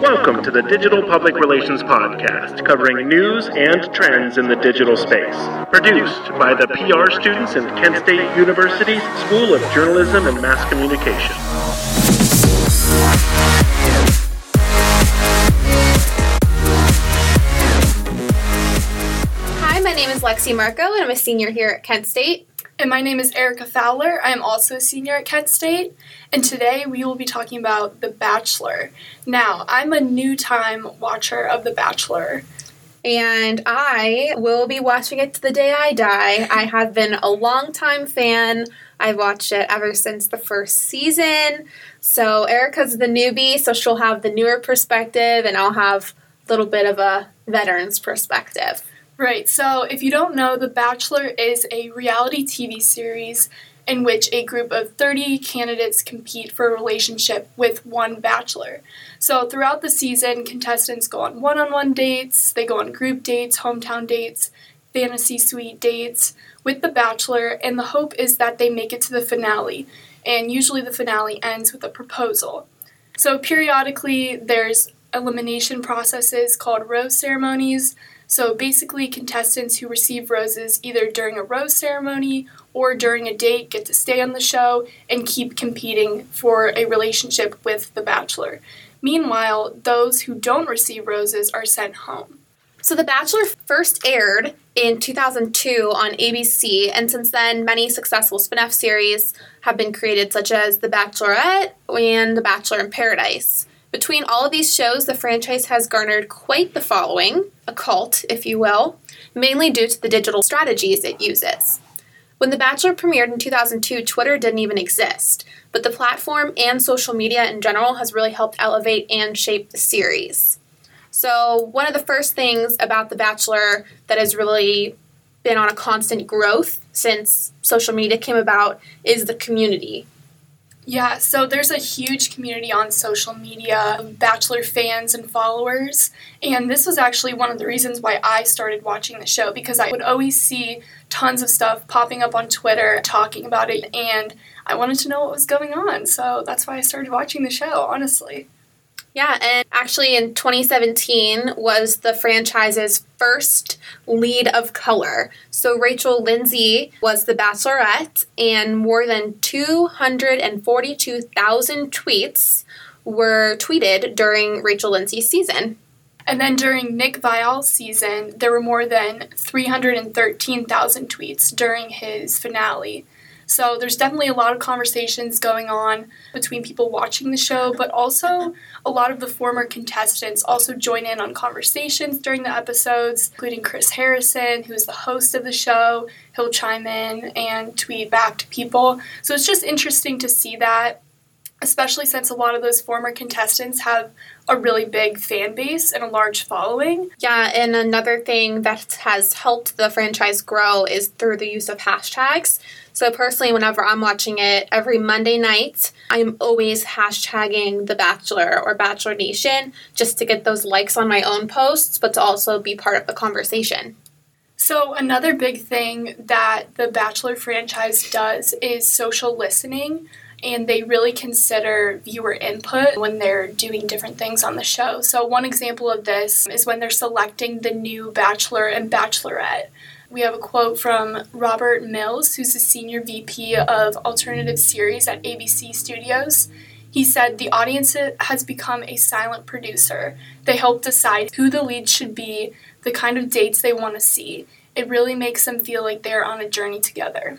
Welcome to the Digital Public Relations Podcast, covering news and trends in the digital space. Produced by the PR students in Kent State University's School of Journalism and Mass Communication. Hi, my name is Lexi Marco, and I'm a senior here at Kent State. And my name is Erica Fowler. I am also a senior at Kent State, and today we will be talking about The Bachelor. Now, I'm a new time watcher of The Bachelor. And I will be watching it to the day I die. I have been a long time fan. I've watched it ever since the first season. So Erica's the newbie, so she'll have the newer perspective, and I'll have a little bit of a veteran's perspective. Right, so if you don't know, The Bachelor is a reality TV series in which a group of 30 candidates compete for a relationship with one bachelor. So throughout the season, contestants go on one on one dates, they go on group dates, hometown dates, fantasy suite dates with the bachelor, and the hope is that they make it to the finale. And usually the finale ends with a proposal. So periodically, there's elimination processes called rose ceremonies so basically, contestants who receive roses either during a rose ceremony or during a date get to stay on the show and keep competing for a relationship with The Bachelor. Meanwhile, those who don't receive roses are sent home. So, The Bachelor first aired in 2002 on ABC, and since then, many successful spin off series have been created, such as The Bachelorette and The Bachelor in Paradise. Between all of these shows, the franchise has garnered quite the following, a cult, if you will, mainly due to the digital strategies it uses. When The Bachelor premiered in 2002, Twitter didn't even exist, but the platform and social media in general has really helped elevate and shape the series. So, one of the first things about The Bachelor that has really been on a constant growth since social media came about is the community. Yeah, so there's a huge community on social media, Bachelor fans and followers. And this was actually one of the reasons why I started watching the show because I would always see tons of stuff popping up on Twitter talking about it. And I wanted to know what was going on. So that's why I started watching the show, honestly. Yeah, and actually in 2017 was the franchise's first lead of color. So Rachel Lindsay was the Bachelorette, and more than 242,000 tweets were tweeted during Rachel Lindsay's season. And then during Nick Viall's season, there were more than 313,000 tweets during his finale. So there's definitely a lot of conversations going on between people watching the show, but also a lot of the former contestants also join in on conversations during the episodes, including Chris Harrison, who is the host of the show. He'll chime in and tweet back to people. So it's just interesting to see that especially since a lot of those former contestants have a really big fan base and a large following. Yeah, and another thing that has helped the franchise grow is through the use of hashtags. So, personally, whenever I'm watching it every Monday night, I'm always hashtagging The Bachelor or Bachelor Nation just to get those likes on my own posts, but to also be part of the conversation. So, another big thing that the Bachelor franchise does is social listening and they really consider viewer input when they're doing different things on the show. So, one example of this is when they're selecting the new Bachelor and Bachelorette. We have a quote from Robert Mills, who's the senior VP of Alternative Series at ABC Studios. He said, The audience has become a silent producer. They help decide who the lead should be, the kind of dates they want to see. It really makes them feel like they're on a journey together.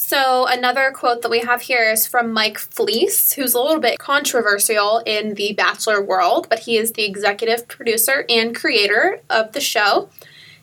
So, another quote that we have here is from Mike Fleece, who's a little bit controversial in the Bachelor world, but he is the executive producer and creator of the show.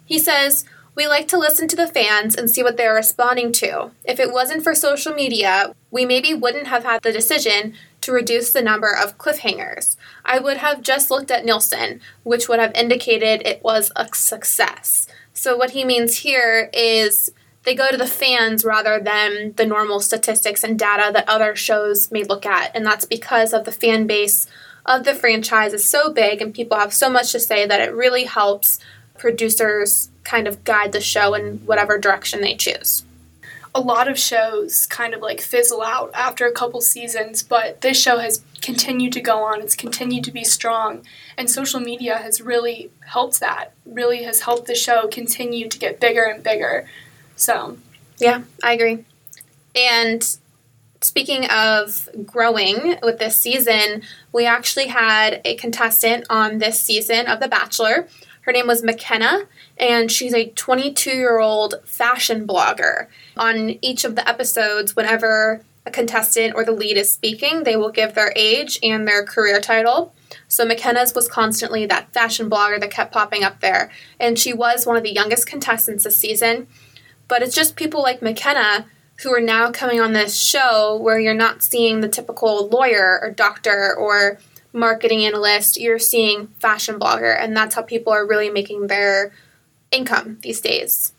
He says, We like to listen to the fans and see what they're responding to. If it wasn't for social media, we maybe wouldn't have had the decision to reduce the number of cliffhangers. I would have just looked at Nielsen, which would have indicated it was a success. So, what he means here is they go to the fans rather than the normal statistics and data that other shows may look at. And that's because of the fan base of the franchise is so big and people have so much to say that it really helps producers kind of guide the show in whatever direction they choose. a lot of shows kind of like fizzle out after a couple seasons, but this show has continued to go on. It's continued to be strong, and social media has really helped that. Really has helped the show continue to get bigger and bigger. So, yeah, I agree. And speaking of growing with this season, we actually had a contestant on this season of The Bachelor. Her name was Mykenna, and she's a 22 year old fashion blogger. On each of the episodes, whenever a contestant or the lead is speaking, they will give their age and their career title. So Mykenna's was constantly that fashion blogger that kept popping up there, and she was one of the youngest contestants this season. But it's just people like Mykenna who are now coming on this show where you're not seeing the typical lawyer or doctor or marketing analyst, you're seeing fashion blogger, and that's how people are really making their income these days.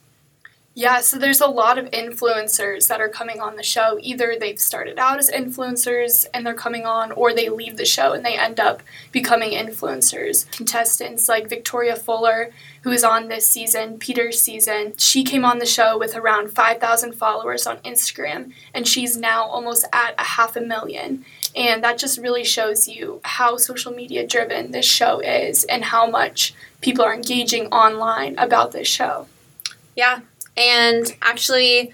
Yeah, so there's a lot of influencers that are coming on the show. Either they've started out as influencers and they're coming on, or they leave the show and they end up becoming influencers. Contestants like Victoria Fuller, who is on this season, Peter's season, she came on the show with around 5,000 followers on Instagram, and she's now almost at a half a million. And that just really shows you how social media driven this show is and how much people are engaging online about this show. Yeah, and actually,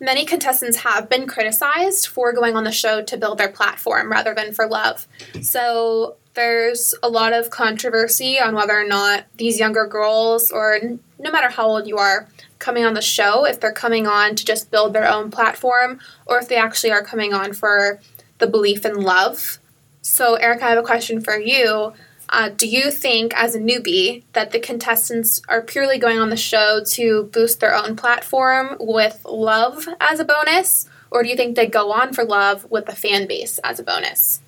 many contestants have been criticized for going on the show to build their platform rather than for love. So there's a lot of controversy on whether or not these younger girls, or no matter how old you are, coming on the show, if they're coming on to just build their own platform, or if they actually are coming on for the belief in love. So, Erica, I have a question for you. Uh, do you think, as a newbie, that the contestants are purely going on the show to boost their own platform with love as a bonus, or do you think they go on for love with the fan base as a bonus?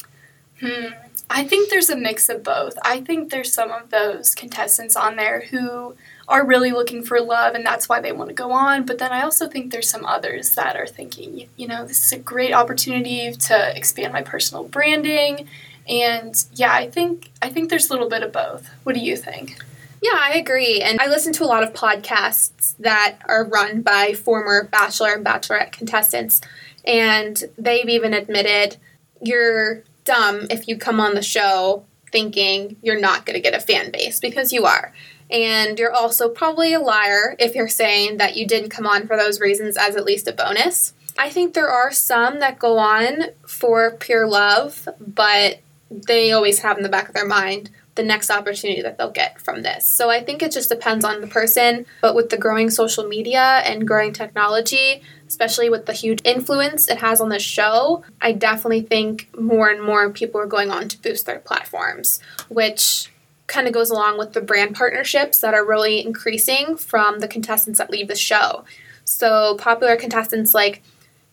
Hmm. I think there's a mix of both. I think there's some of those contestants on there who are really looking for love and that's why they want to go on. But then I also think there's some others that are thinking, you know, this is a great opportunity to expand my personal branding and yeah, I think I think there's a little bit of both. What do you think? Yeah, I agree. And I listen to a lot of podcasts that are run by former Bachelor and Bachelorette contestants. And they've even admitted you're dumb if you come on the show thinking you're not going to get a fan base because you are. And you're also probably a liar if you're saying that you didn't come on for those reasons as at least a bonus. I think there are some that go on for pure love, but they always have in the back of their mind the next opportunity that they'll get from this. So I think it just depends on the person, but with the growing social media and growing technology, especially with the huge influence it has on the show, I definitely think more and more people are going on to boost their platforms, which kind of goes along with the brand partnerships that are really increasing from the contestants that leave the show. So popular contestants like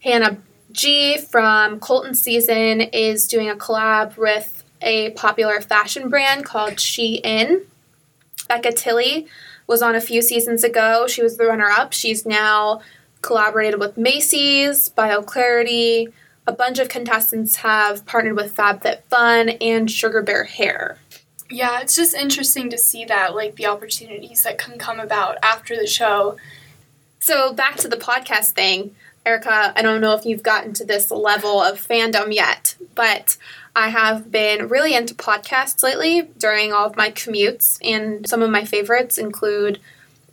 Hannah G from Colton season is doing a collab with a popular fashion brand called Shein. Becca Tilley was on a few seasons ago. She was the runner up. She's now collaborated with Macy's, BioClarity. A bunch of contestants have partnered with FabFitFun and Sugar Bear Hair. Yeah, it's just interesting to see that, like the opportunities that can come about after the show. So, back to the podcast thing. Erica, I don't know if you've gotten to this level of fandom yet, but I have been really into podcasts lately during all of my commutes, and some of my favorites include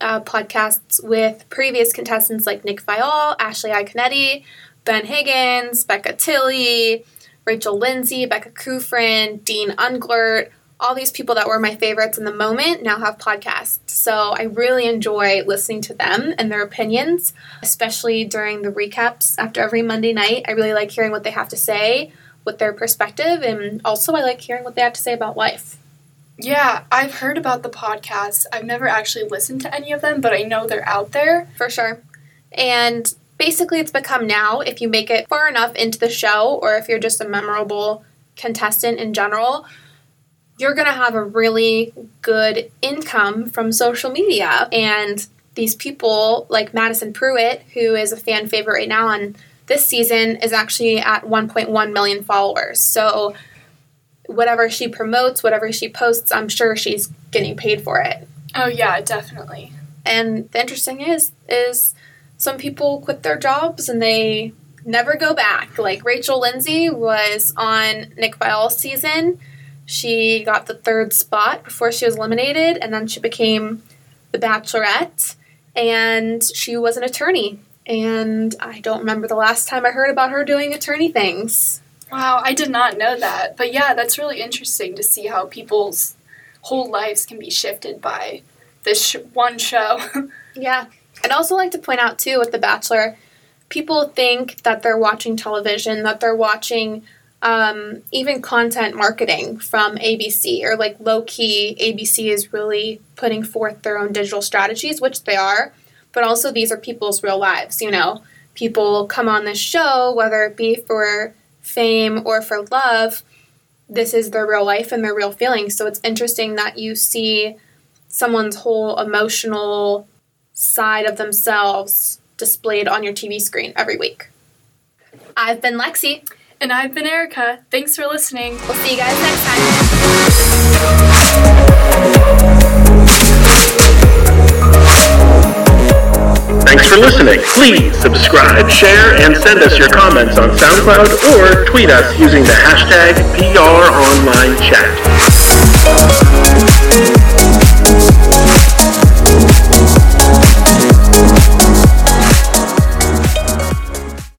uh, podcasts with previous contestants like Nick Viall, Ashley Iaconetti, Ben Higgins, Becca Tilley, Rachel Lindsay, Becca Kufrin, Dean Unglert, all these people that were my favorites in the moment now have podcasts. So I really enjoy listening to them and their opinions, especially during the recaps after every Monday night. I really like hearing what they have to say with their perspective, and also I like hearing what they have to say about life. Yeah, I've heard about the podcasts. I've never actually listened to any of them, but I know they're out there. For sure. And basically, it's become now if you make it far enough into the show, or if you're just a memorable contestant in general, you're going to have a really good income from social media. And these people, like Madison Prewett, who is a fan favorite right now on this season, is actually at 1.1 million followers. So, whatever she promotes, whatever she posts, I'm sure she's getting paid for it. Oh, yeah, definitely. And the interesting is, is some people quit their jobs and they never go back. Like Rachel Lindsay was on Nick Viall's season. She got the third spot before she was eliminated, and then she became the Bachelorette, and she was an attorney. And I don't remember the last time I heard about her doing attorney things. Wow, I did not know that. But yeah, that's really interesting to see how people's whole lives can be shifted by this sh- one show. yeah. I'd also like to point out, too, with The Bachelor, people think that they're watching television, that they're watching um, even content marketing from ABC, or like low key, ABC is really putting forth their own digital strategies, which they are, but also these are people's real lives. You know, people come on this show, whether it be for fame or for love, this is their real life and their real feelings. So it's interesting that you see someone's whole emotional side of themselves displayed on your TV screen every week. I've been Lexi. And I've been Erica. Thanks for listening. We'll see you guys next time. Thanks for listening. Please subscribe, share, and send us your comments on SoundCloud or tweet us using the hashtag PROnlineChat.